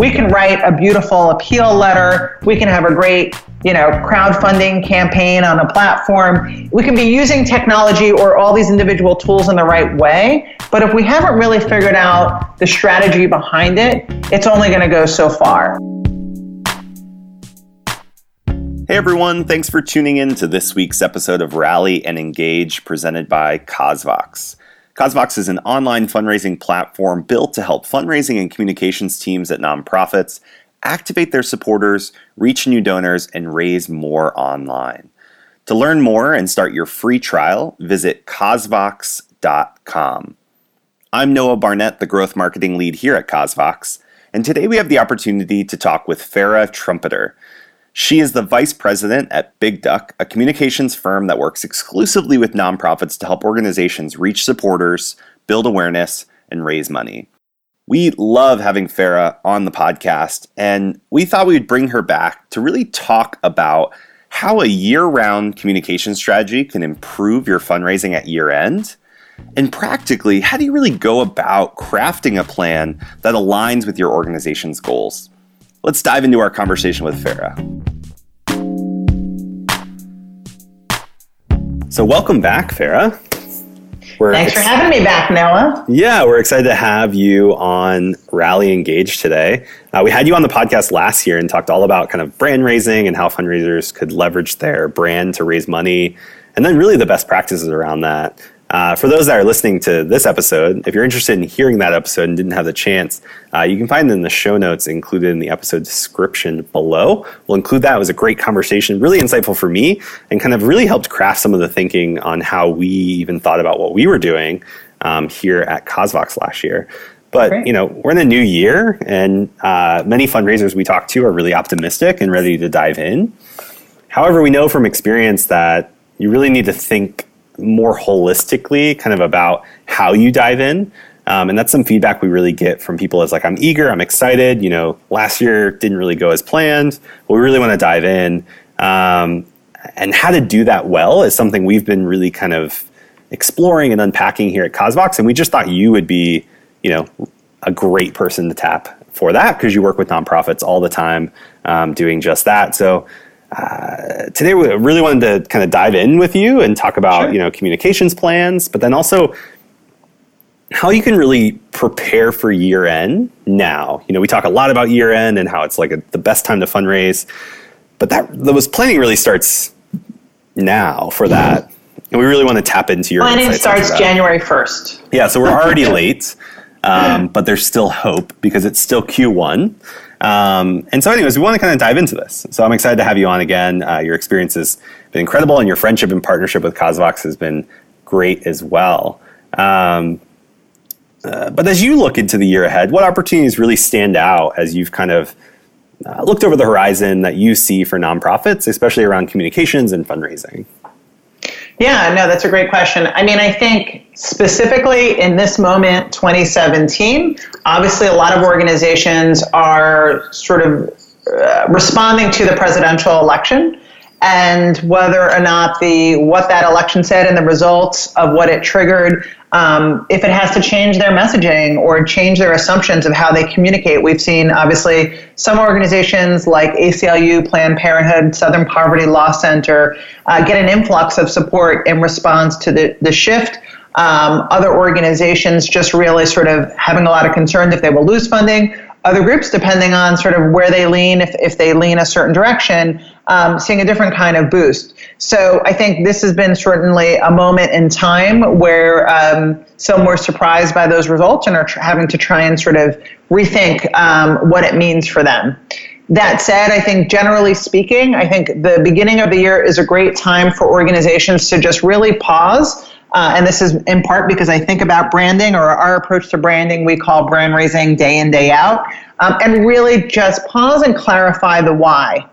we can write a beautiful appeal letter. We can have a great, you know, crowdfunding campaign on a platform. We can be using technology or all these individual tools in the right way. But if we haven't really figured out the strategy behind it, it's only going to go so far. Hey everyone, thanks for tuning in to this week's episode of Rally and Engage presented by CauseVox. CauseVox is an online fundraising platform built to help fundraising and communications teams at nonprofits activate their supporters, reach new donors, and raise more online. To learn more and start your free trial, visit causevox.com. I'm Noah Barnett, the growth marketing lead here at CauseVox, and today we have the opportunity to talk with Farra Trompeter. She is the vice president at Big Duck, a communications firm that works exclusively with nonprofits to help organizations reach supporters, build awareness, and raise money. We love having Farra on the podcast, and we thought we would bring her back to really talk about how a year round communication strategy can improve your fundraising at year end. And practically, how do you really go about crafting a plan that aligns with your organization's goals? Let's dive into our conversation with Farra. So, welcome back, Farra. We're Thanks ex- for having me back, Noah. Yeah, we're excited to have you on Rally Engage today. Uh, we had you on the podcast last year and talked all about kind of brand raising and how fundraisers could leverage their brand to raise money, and then really the best practices around that. Uh, for those that are listening to this episode, if you're interested in hearing that episode and didn't have the chance, uh, you can find it in the show notes included in the episode description below. We'll include that. It was a great conversation, really insightful for me, and kind of really helped craft some of the thinking on how we even thought about what we were doing um, here at CauseVox last year. But Great. you know, we're in a new year, and uh, many fundraisers we talk to are really optimistic and ready to dive in. However, we know from experience that you really need to think more holistically, kind of about how you dive in. Um, and that's some feedback we really get from people is like, I'm eager, I'm excited. You know, last year didn't really go as planned, but we really want to dive in. Um, and how to do that well is something we've been really kind of exploring and unpacking here at CauseVox. And we just thought you would be, you know, a great person to tap for that because you work with nonprofits all the time um, doing just that. So uh, today we really wanted to kind of dive in with you and talk about sure. you know communications plans, but then also how you can really prepare for year end now. You know, we talk a lot about year end and how it's like a, the best time to fundraise, but that those planning really starts now for that. And we really want to tap into your planning starts January first. Yeah, so we're already late, um, but there's still hope because it's still Q1. Um, and so, anyways, we want to kind of dive into this. So, I'm excited to have you on again. Uh, your experience has been incredible, and your friendship and partnership with CauseVox has been great as well. Um, uh, but as you look into the year ahead, what opportunities really stand out as you've kind of uh, looked over the horizon that you see for nonprofits, especially around communications and fundraising? Yeah, no, that's a great question. I mean, I think specifically in this moment, 2017, obviously a lot of organizations are sort of uh, responding to the presidential election and whether or not the what that election said and the results of what it triggered um, if it has to change their messaging or change their assumptions of how they communicate. We've seen, obviously, some organizations like ACLU, Planned Parenthood, Southern Poverty Law Center uh, get an influx of support in response to the, the shift. Um, other organizations just really sort of having a lot of concerns if they will lose funding other groups, depending on sort of where they lean, if, if they lean a certain direction, um, seeing a different kind of boost. So I think this has been certainly a moment in time where um, some were surprised by those results and are tr- having to try and sort of rethink um, what it means for them. That said, I think generally speaking, I think the beginning of the year is a great time for organizations to just really pause uh, and this is in part because I think about branding or our approach to branding, we call brand raising day in, day out. Um, and really just pause and clarify the why.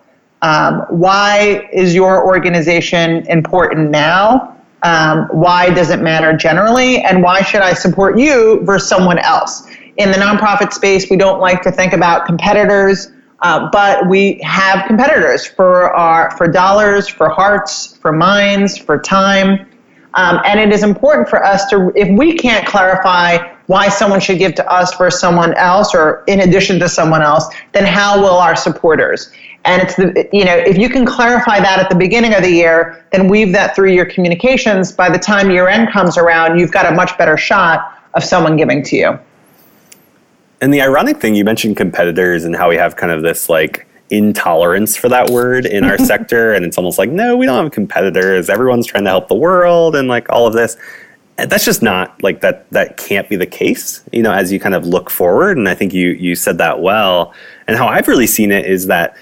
Um, why is your organization important now? Um, why does it matter generally? And why should I support you versus someone else? In the nonprofit space, we don't like to think about competitors, uh, but we have competitors for our for dollars, for hearts, for minds, for time. Um, and it is important for us to, if we can't clarify why someone should give to us versus someone else or in addition to someone else, then how will our supporters? And it's the, you know, if you can clarify that at the beginning of the year, then weave that through your communications. By the time year end comes around, you've got a much better shot of someone giving to you. And the ironic thing, you mentioned competitors and how we have kind of this like intolerance for that word in our sector. And it's almost like, no, we don't have competitors. Everyone's trying to help the world and like all of this. And that's just not like that, that can't be the case, you know, as you kind of look forward. And I think you, you said that well. And how I've really seen it is that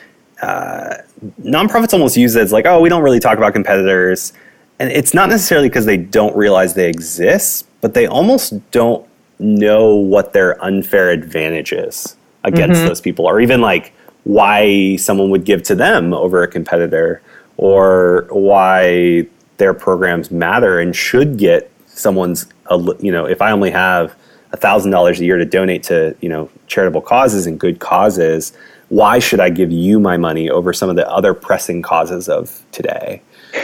uh, nonprofits almost use it as like, oh, we don't really talk about competitors. And it's not necessarily because they don't realize they exist, but they almost don't know what their unfair advantage is against mm-hmm. those people, or even like why someone would give to them over a competitor, or why their programs matter and should get someone's, you know, if I only have thousand dollars a year to donate to you know charitable causes and good causes why should I give you my money over some of the other pressing causes of today?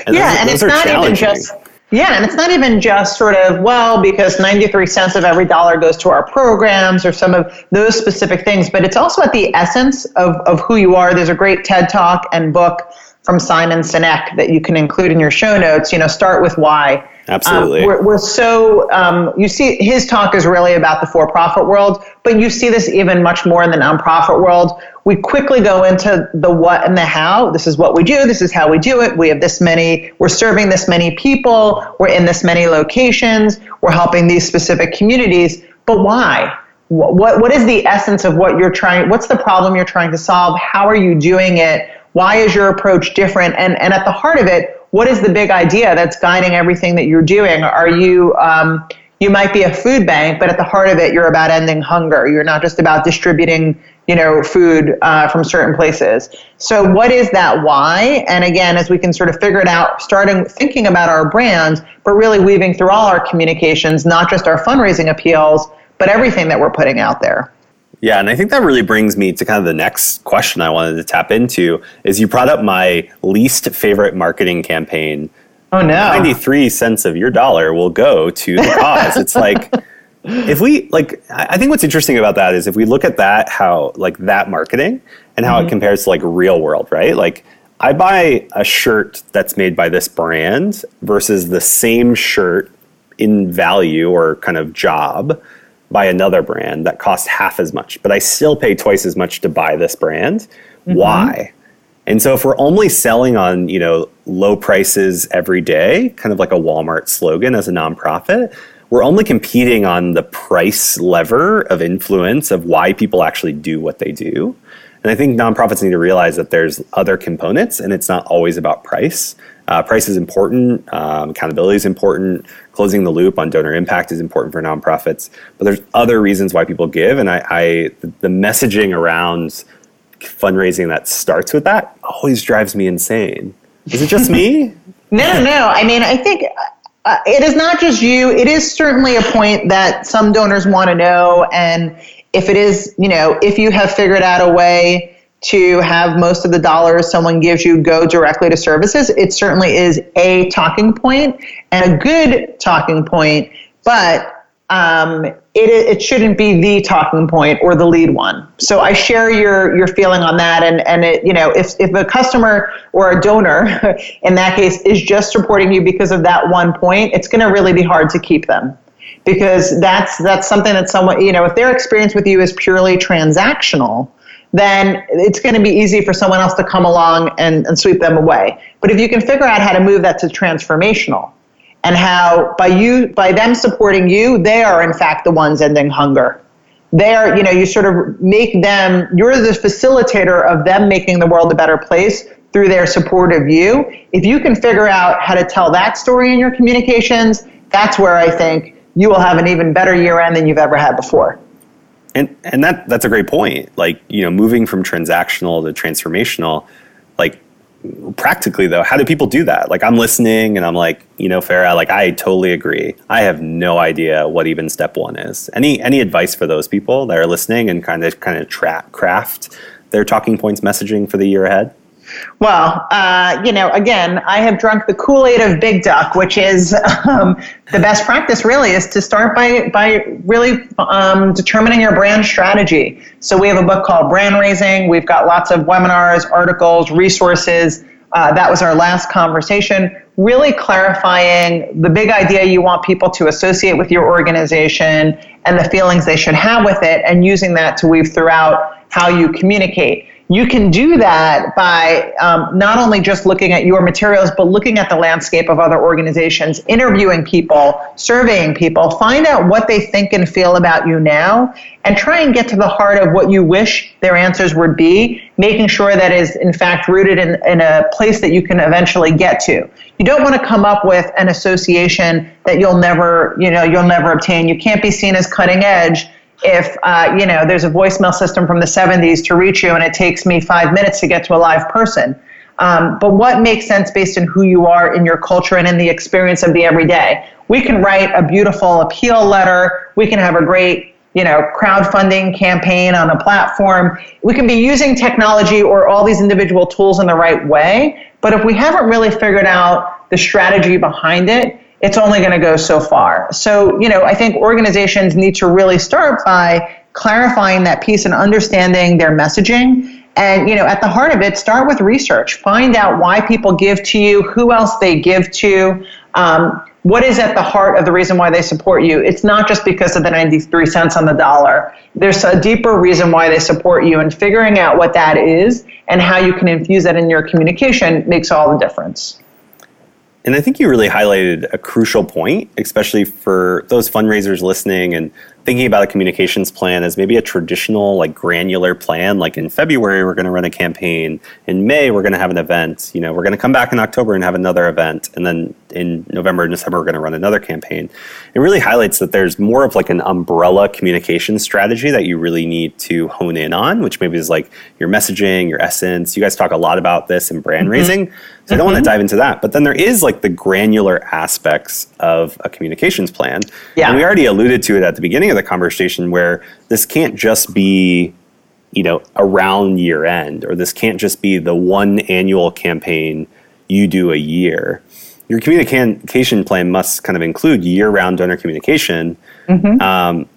And yeah, those, and those it's not even just yeah, and it's not even just sort of, well, because 93 cents of every dollar goes to our programs or some of those specific things, but it's also at the essence of, of who you are. There's a great TED talk and book from Simon Sinek that you can include in your show notes. You know, start with why. Absolutely. Um, we're, we're, so, um, you see, his talk is really about the for profit world, but you see this even much more in the nonprofit world. We quickly go into the what and the how. This is what we do. This is how we do it. We have this many, we're serving this many people. We're in this many locations. We're helping these specific communities. But why? What, what is the essence of what you're trying? What's the problem you're trying to solve? How are you doing it? Why is your approach different? And, and at the heart of it, what is the big idea that's guiding everything that you're doing? Are you, um, you might be a food bank, but at the heart of it, you're about ending hunger. You're not just about distributing, you know, food uh, from certain places. So, what is that why? And again, as we can sort of figure it out, starting thinking about our brand, but really weaving through all our communications, not just our fundraising appeals, but everything that we're putting out there. Yeah, and I think that really brings me to kind of the next question I wanted to tap into is you brought up my least favorite marketing campaign. Oh no. 93 cents of your dollar will go to the cause. it's like if we like I think what's interesting about that is if we look at that how like that marketing and how mm-hmm. it compares to like real world, right? Like I buy a shirt that's made by this brand versus the same shirt in value or kind of job by another brand that costs half as much, but I still pay twice as much to buy this brand. Mm-hmm. Why? And so if we're only selling on, you know, low prices every day, kind of like a Walmart slogan as a nonprofit, we're only competing on the price lever of influence of why people actually do what they do. And I think nonprofits need to realize that there's other components and it's not always about price. Uh, price is important, um, accountability is important, closing the loop on donor impact is important for nonprofits. But there's other reasons why people give, and I, I the messaging around fundraising that starts with that always drives me insane. Is it just me? no, no. No. I mean, I think uh, it is not just you. It is certainly a point that some donors want to know, and if it is, you know, if you have figured out a way to have most of the dollars someone gives you go directly to services. It certainly is a talking point and a good talking point, but um, it, it shouldn't be the talking point or the lead one. So I share your your feeling on that, and and it you know if if a customer or a donor in that case is just supporting you because of that one point, it's going to really be hard to keep them because that's that's something that someone you know if their experience with you is purely transactional then it's going to be easy for someone else to come along and, and sweep them away. But if you can figure out how to move that to transformational and how by you by them supporting you, they are in fact the ones ending hunger. They are, you know, you sort of make them, you're the facilitator of them making the world a better place through their support of you. If you can figure out how to tell that story in your communications, that's where I think you will have an even better year end than you've ever had before. And and that that's a great point. Like you know, moving from transactional to transformational, like practically though, how do people do that? Like I'm listening and I'm like, you know, Farra, like I totally agree. I have no idea what even step one is. Any any advice for those people that are listening and kind of kind of tra- craft their talking points messaging for the year ahead? Well, uh, you know, again, I have drunk the Kool Aid of Big Duck, which is um, the best practice. Really, is to start by by really um, determining your brand strategy. So we have a book called Brand Raising. We've got lots of webinars, articles, resources. Uh, that was our last conversation. Really clarifying the big idea you want people to associate with your organization and the feelings they should have with it, and using that to weave throughout how you communicate. You can do that by um, not only just looking at your materials, but looking at the landscape of other organizations, interviewing people, surveying people, find out what they think and feel about you now, and try and get to the heart of what you wish their answers would be, making sure that is in fact rooted in, in a place that you can eventually get to. You don't want to come up with an association that you'll never, you know, you'll never obtain. You can't be seen as cutting edge if uh, you know there's a voicemail system from the 70s to reach you and it takes me five minutes to get to a live person. Um, but what makes sense based on who you are in your culture and in the experience of the everyday? We can write a beautiful appeal letter. We can have a great you know crowdfunding campaign on a platform. We can be using technology or all these individual tools in the right way. But if we haven't really figured out the strategy behind it it's only going to go so far. So, you know, I think organizations need to really start by clarifying that piece and understanding their messaging. And, you know, at the heart of it, start with research. Find out why people give to you, who else they give to, um, what is at the heart of the reason why they support you. It's not just because of the 93 cents on the dollar. There's a deeper reason why they support you, and figuring out what that is and how you can infuse that in your communication makes all the difference. And I think you really highlighted a crucial point, especially for those fundraisers listening and thinking about a communications plan as maybe a traditional, like granular plan. Like in February, we're going to run a campaign. In May, we're going to have an event. You know, we're going to come back in October and have another event. And then in November and December, we're going to run another campaign. It really highlights that there's more of like an umbrella communication strategy that you really need to hone in on, which maybe is like your messaging, your essence. You guys talk a lot about this in brand mm-hmm. raising. So mm-hmm. I don't want to dive into that. But then there is like the granular aspects of a communications plan. Yeah. And we already alluded to it at the beginning of the conversation where this can't just be you know around year end or this can't just be the one annual campaign you do a year your communication plan must kind of include year-round donor communication mm-hmm. um,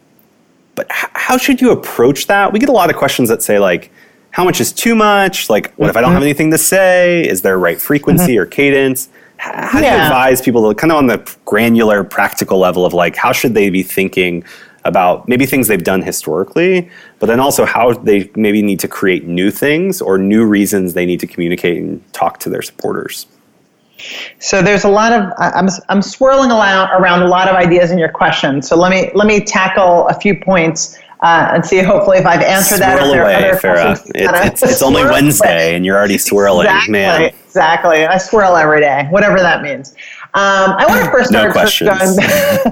but h- how should you approach that we get a lot of questions that say like how much is too much like what mm-hmm. if i don't have mm-hmm. anything to say is there right frequency mm-hmm. or cadence how do you advise people to kind of on the granular practical level of like how should they be thinking about maybe things they've done historically, but then also how they maybe need to create new things or new reasons they need to communicate and talk to their supporters. So there's a lot of I'm I'm swirling around around a lot of ideas in your question. So let me let me tackle a few points uh, and see hopefully if I've answered Swirl that. away, Farra. It's, it's, it's only Wednesday and you're already swirling, exactly, man. Exactly. I swirl every day, whatever that means. Um, I want to first start no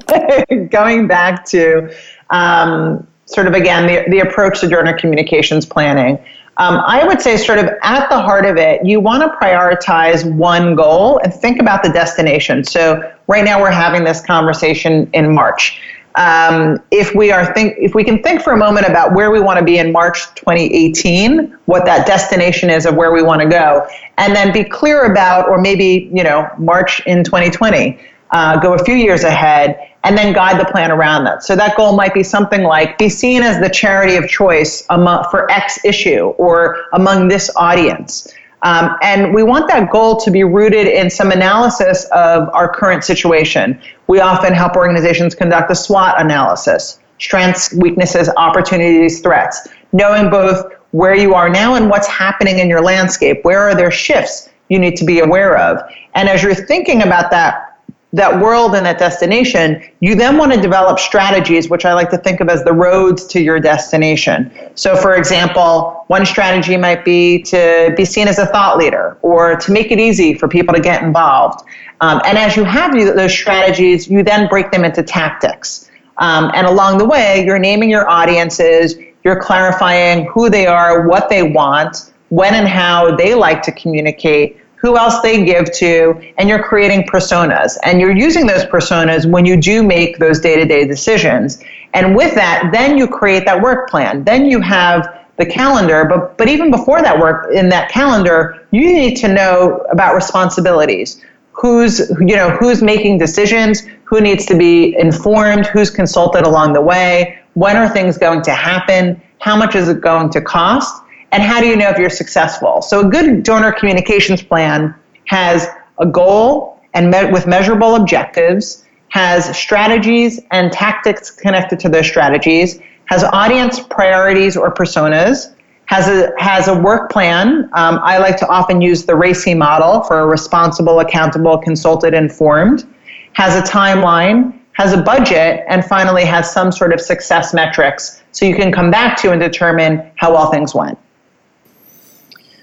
going, going back to um, sort of again the, the approach to donor communications planning. Um, I would say, sort of at the heart of it, you want to prioritize one goal and think about the destination. So, right now, we're having this conversation in March. Um, if we are think, if we can think for a moment about where we want to be in March 2018, what that destination is of where we want to go, and then be clear about, or maybe you know, March in 2020, uh, go a few years ahead, and then guide the plan around that. So that goal might be something like be seen as the charity of choice among, for X issue or among this audience. Um, and we want that goal to be rooted in some analysis of our current situation. We often help organizations conduct a SWOT analysis strengths, weaknesses, opportunities, threats, knowing both where you are now and what's happening in your landscape. Where are there shifts you need to be aware of? And as you're thinking about that that world and that destination, you then want to develop strategies, which I like to think of as the roads to your destination. So, for example, one strategy might be to be seen as a thought leader or to make it easy for people to get involved. Um, and as you have those strategies, you then break them into tactics. Um, and along the way, you're naming your audiences, you're clarifying who they are, what they want, when and how they like to communicate who else they give to, and you're creating personas. And you're using those personas when you do make those day to day decisions. And with that, then you create that work plan. Then you have the calendar, but, but even before that work in that calendar, you need to know about responsibilities. Who's, you know, who's making decisions, who needs to be informed, who's consulted along the way, when are things going to happen, how much is it going to cost, and how do you know if you're successful? So a good donor communications plan has a goal and with measurable objectives, has strategies and tactics connected to those strategies, has audience priorities or personas, has a has a work plan. Um, I like to often use the RACI model for responsible, accountable, consulted, informed. Has a timeline, has a budget, and finally has some sort of success metrics so you can come back to and determine how well things went.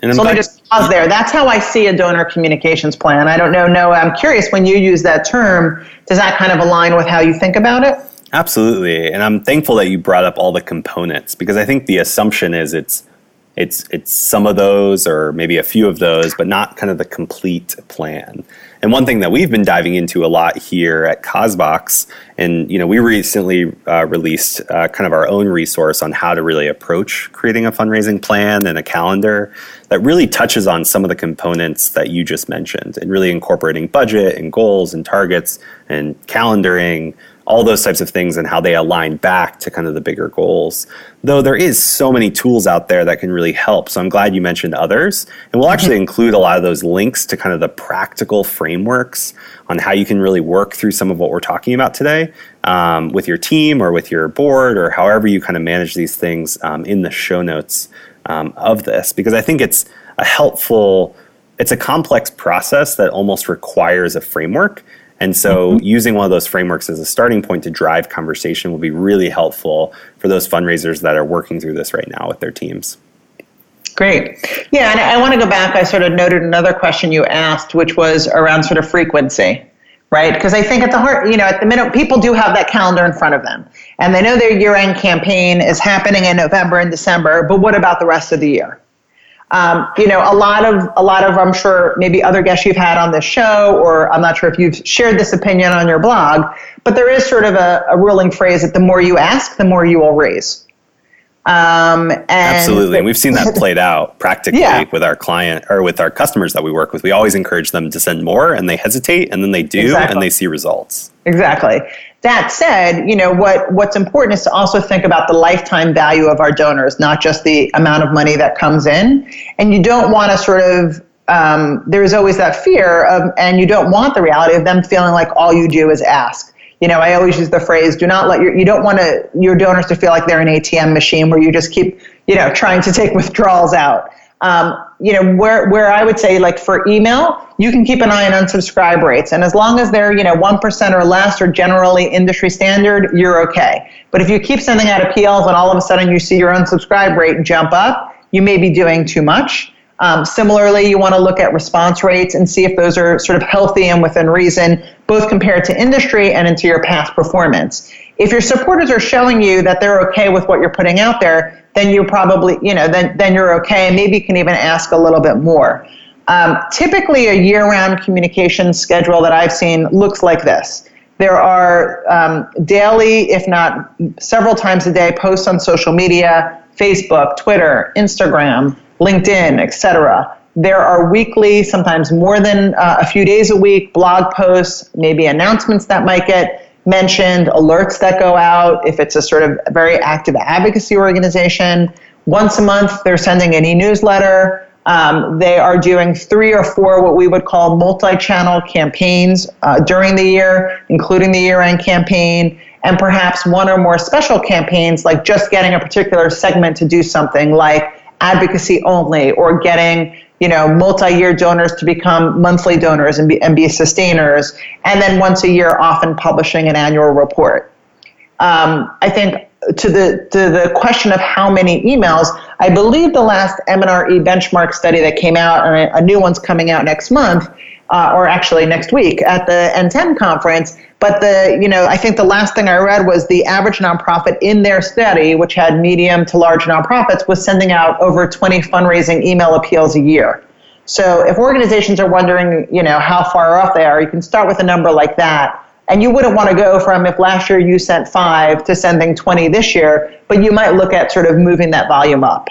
And so let me just pause there. That's how I see a donor communications plan. I don't know, Noah. I'm curious when you use that term, does that kind of align with how you think about it? Absolutely. And I'm thankful that you brought up all the components because I think the assumption is it's it's it's some of those or maybe a few of those, but not kind of the complete plan. And one thing that we've been diving into a lot here at CauseVox, and you know, we recently uh, released uh, kind of our own resource on how to really approach creating a fundraising plan and a calendar that really touches on some of the components that you just mentioned, and really incorporating budget and goals and targets and calendaring all those types of things and how they align back to kind of the bigger goals. Though there is so many tools out there that can really help. So I'm glad you mentioned others. And we'll actually mm-hmm. include a lot of those links to kind of the practical frameworks on how you can really work through some of what we're talking about today um, with your team or with your board or however you kind of manage these things um, in the show notes um, of this. Because I think it's a helpful, it's a complex process that almost requires a framework and so, mm-hmm. using one of those frameworks as a starting point to drive conversation will be really helpful for those fundraisers that are working through this right now with their teams. Great. Yeah, and I want to go back. I sort of noted another question you asked, which was around sort of frequency, right? Because I think at the heart, you know, at the minute, people do have that calendar in front of them, and they know their year end campaign is happening in November and December, but what about the rest of the year? Um, you know, a lot of a lot of I'm sure maybe other guests you've had on this show, or I'm not sure if you've shared this opinion on your blog, but there is sort of a, a ruling phrase that the more you ask, the more you will raise. Um, Absolutely, and we've seen that played out practically yeah. with our client or with our customers that we work with. We always encourage them to send more, and they hesitate, and then they do, exactly. and they see results. Exactly. That said, you know what what's important is to also think about the lifetime value of our donors, not just the amount of money that comes in. And you don't want to sort of um, there's always that fear of, and you don't want the reality of them feeling like all you do is ask. You know, I always use the phrase, do not let your, you don't want to, your donors to feel like they're an ATM machine where you just keep, you know, trying to take withdrawals out. Um, you know, where, where I would say like for email, you can keep an eye on unsubscribe rates. And as long as they're, you know, 1% or less or generally industry standard, you're okay. But if you keep sending out appeals and all of a sudden you see your unsubscribe rate jump up, you may be doing too much. Um, similarly, you want to look at response rates and see if those are sort of healthy and within reason, both compared to industry and into your past performance. If your supporters are showing you that they're okay with what you're putting out there, then you're probably, you know, then, then you're okay. And maybe you can even ask a little bit more. Um, typically, a year round communication schedule that I've seen looks like this. There are um, daily, if not several times a day, posts on social media Facebook, Twitter, Instagram, LinkedIn, etc. There are weekly, sometimes more than uh, a few days a week, blog posts, maybe announcements that might get mentioned, alerts that go out if it's a sort of very active advocacy organization. Once a month, they're sending an e newsletter. Um, they are doing three or four what we would call multi channel campaigns uh, during the year, including the year end campaign, and perhaps one or more special campaigns like just getting a particular segment to do something like advocacy only or getting you know multi-year donors to become monthly donors and be, and be sustainers and then once a year often publishing an annual report. Um, i think to the to the question of how many emails i believe the last M&R benchmark study that came out and a new one's coming out next month uh, or actually next week at the NTEN conference. But the, you know, I think the last thing I read was the average nonprofit in their study, which had medium to large nonprofits, was sending out over 20 fundraising email appeals a year. So if organizations are wondering, you know, how far off they are, you can start with a number like that. And you wouldn't want to go from if last year you sent five to sending 20 this year, but you might look at sort of moving that volume up.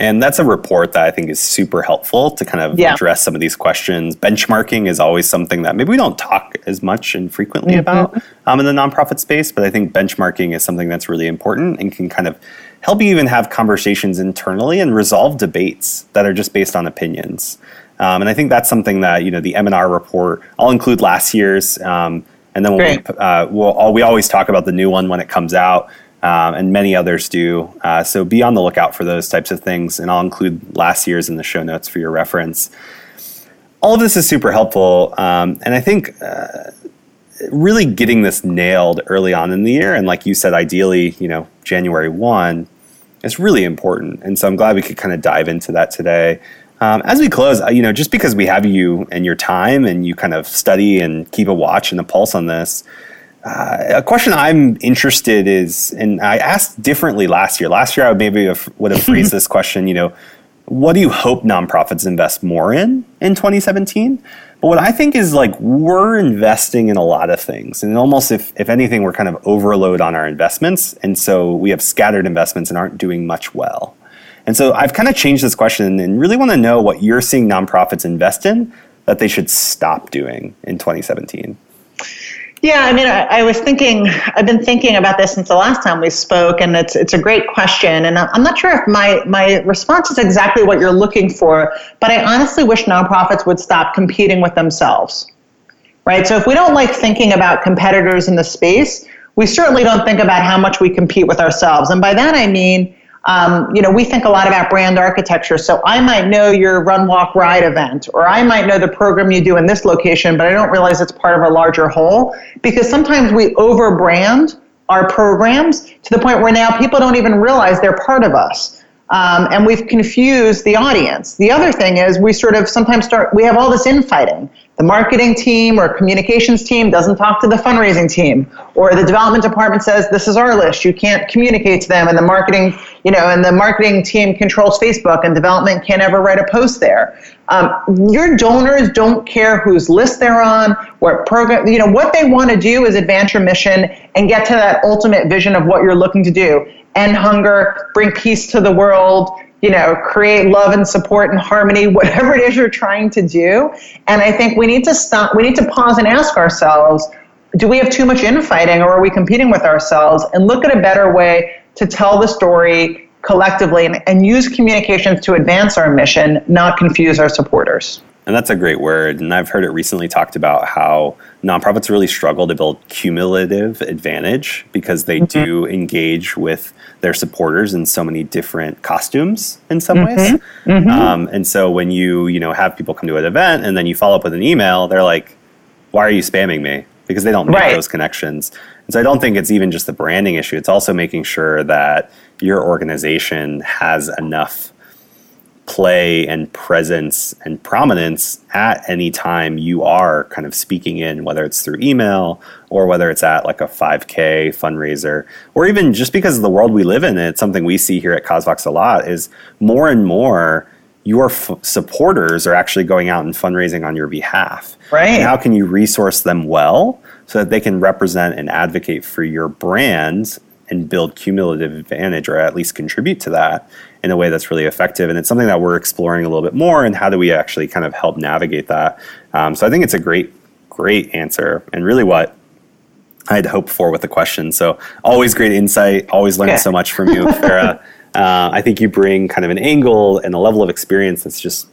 And that's a report that I think is super helpful to kind of Yeah. address some of these questions. Benchmarking is always something that maybe we don't talk as much and frequently about um, in the nonprofit space, but I think benchmarking is something that's really important and can kind of help you even have conversations internally and resolve debates that are just based on opinions. Um, and I think that's something that you know the M&R report. I'll include last year's, um, and then we'll, uh, we'll all, we always talk about the new one when it comes out, um, and many others do. Uh, so be on the lookout for those types of things, and I'll include last year's in the show notes for your reference. All of this is super helpful, um, and I think uh, really getting this nailed early on in the year, and like you said, ideally, you know, January one, is really important. And so I'm glad we could kind of dive into that today. Um, as we close, uh, you know, just because we have you and your time and you kind of study and keep a watch and a pulse on this, uh, a question I'm interested is, and I asked differently last year. Last year, I would maybe have, would have phrased this question, you know, what do you hope nonprofits invest more in in 2017? But what I think is like we're investing in a lot of things, and almost if if anything, we're kind of overload on our investments, and so we have scattered investments and aren't doing much well. And so I've kind of changed this question and really want to know what you're seeing nonprofits invest in that they should stop doing in 2017. Yeah, I mean, I, I was thinking, I've been thinking about this since the last time we spoke, and it's it's a great question. And I'm not sure if my my response is exactly what you're looking for, but I honestly wish nonprofits would stop competing with themselves. Right. So if we don't like thinking about competitors in the space, we certainly don't think about how much we compete with ourselves. And by that I mean, um, you know, we think a lot about brand architecture. So I might know your run, walk, ride event, or I might know the program you do in this location, but I don't realize it's part of a larger whole because sometimes we over brand our programs to the point where now people don't even realize they're part of us. Um, and we've confused the audience. The other thing is we sort of sometimes start, we have all this infighting. The marketing team or communications team doesn't talk to the fundraising team, or the development department says, this is our list, you can't communicate to them, and the marketing, you know, and the marketing team controls Facebook, and development can't ever write a post there. Um, your donors don't care whose list they're on, what program, you know, what they want to do is advance your mission and get to that ultimate vision of what you're looking to do end hunger, bring peace to the world, you know, create love and support and harmony, whatever it is you're trying to do. And I think we need to stop, we need to pause and ask ourselves, do we have too much infighting or are we competing with ourselves? And look at a better way to tell the story collectively and, and use communications to advance our mission, not confuse our supporters. And that's a great word. And I've heard it recently talked about how nonprofits really struggle to build cumulative advantage because they mm-hmm. do engage with their supporters in so many different costumes in some mm-hmm. ways. Mm-hmm. Um, and so when you you know have people come to an event and then you follow up with an email, they're like, "Why are you spamming me?" Because they don't make right. those connections. And so I don't think it's even just the branding issue. It's also making sure that your organization has enough play and presence and prominence at any time you are kind of speaking in, whether it's through email or whether it's at like a 5K fundraiser, or even just because of the world we live in, it's something we see here at CauseVox a lot is more and more your f- supporters are actually going out and fundraising on your behalf. Right. And how can you resource them well so that they can represent and advocate for your brand and build cumulative advantage or at least contribute to that in a way that's really effective. And it's something that we're exploring a little bit more. And how do we actually kind of help navigate that? Um, so I think it's a great, great answer and really what I had hoped for with the question. So always great insight, always learning Yeah. so much from you, Farra. uh, I think you bring kind of an angle and a level of experience that's just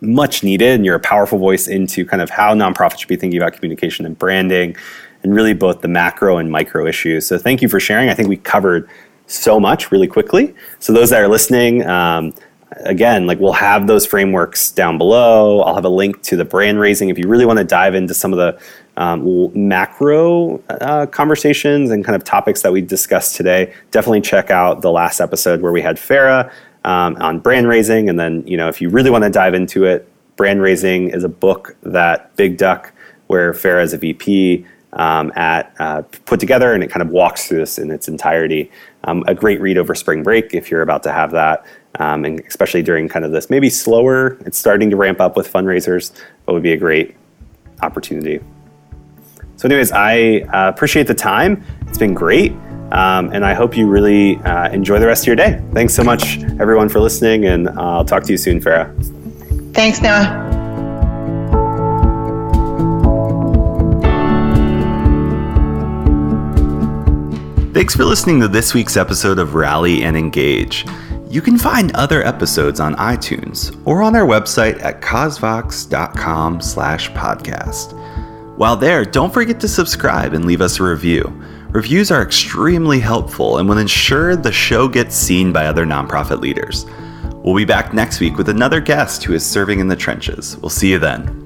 much needed and you're a powerful voice into kind of how nonprofits should be thinking about communication and branding and really both the macro and micro issues. So thank you for sharing. I think we covered so much really quickly. So those that are listening um, again like we'll have those frameworks down below. I'll have a link to the brand raising if you really want to dive into some of the um, macro uh, conversations and kind of topics that we discussed today. Definitely check out the last episode where we had Farra um, on brand raising. And then, you know, if you really want to dive into it, Brand Raising is a book that Big Duck, where Farra is a VP, um, at uh, put together, and it kind of walks through this in its entirety. Um, a great read over spring break if you're about to have that, um, and especially during kind of this maybe slower. It's starting to ramp up with fundraisers, but would be a great opportunity. So, anyways, I uh, appreciate the time. It's been great. Um, and I hope you really uh, enjoy the rest of your day. Thanks so much, everyone, for listening, and I'll talk to you soon, Farra. Thanks, Noah. Thanks for listening to this week's episode of Rally and Engage. You can find other episodes on iTunes or on our website at causevox.com slash podcast. While there, don't forget to subscribe and leave us a review. Reviews are extremely helpful and will ensure the show gets seen by other nonprofit leaders. We'll be back next week with another guest who is serving in the trenches. We'll see you then.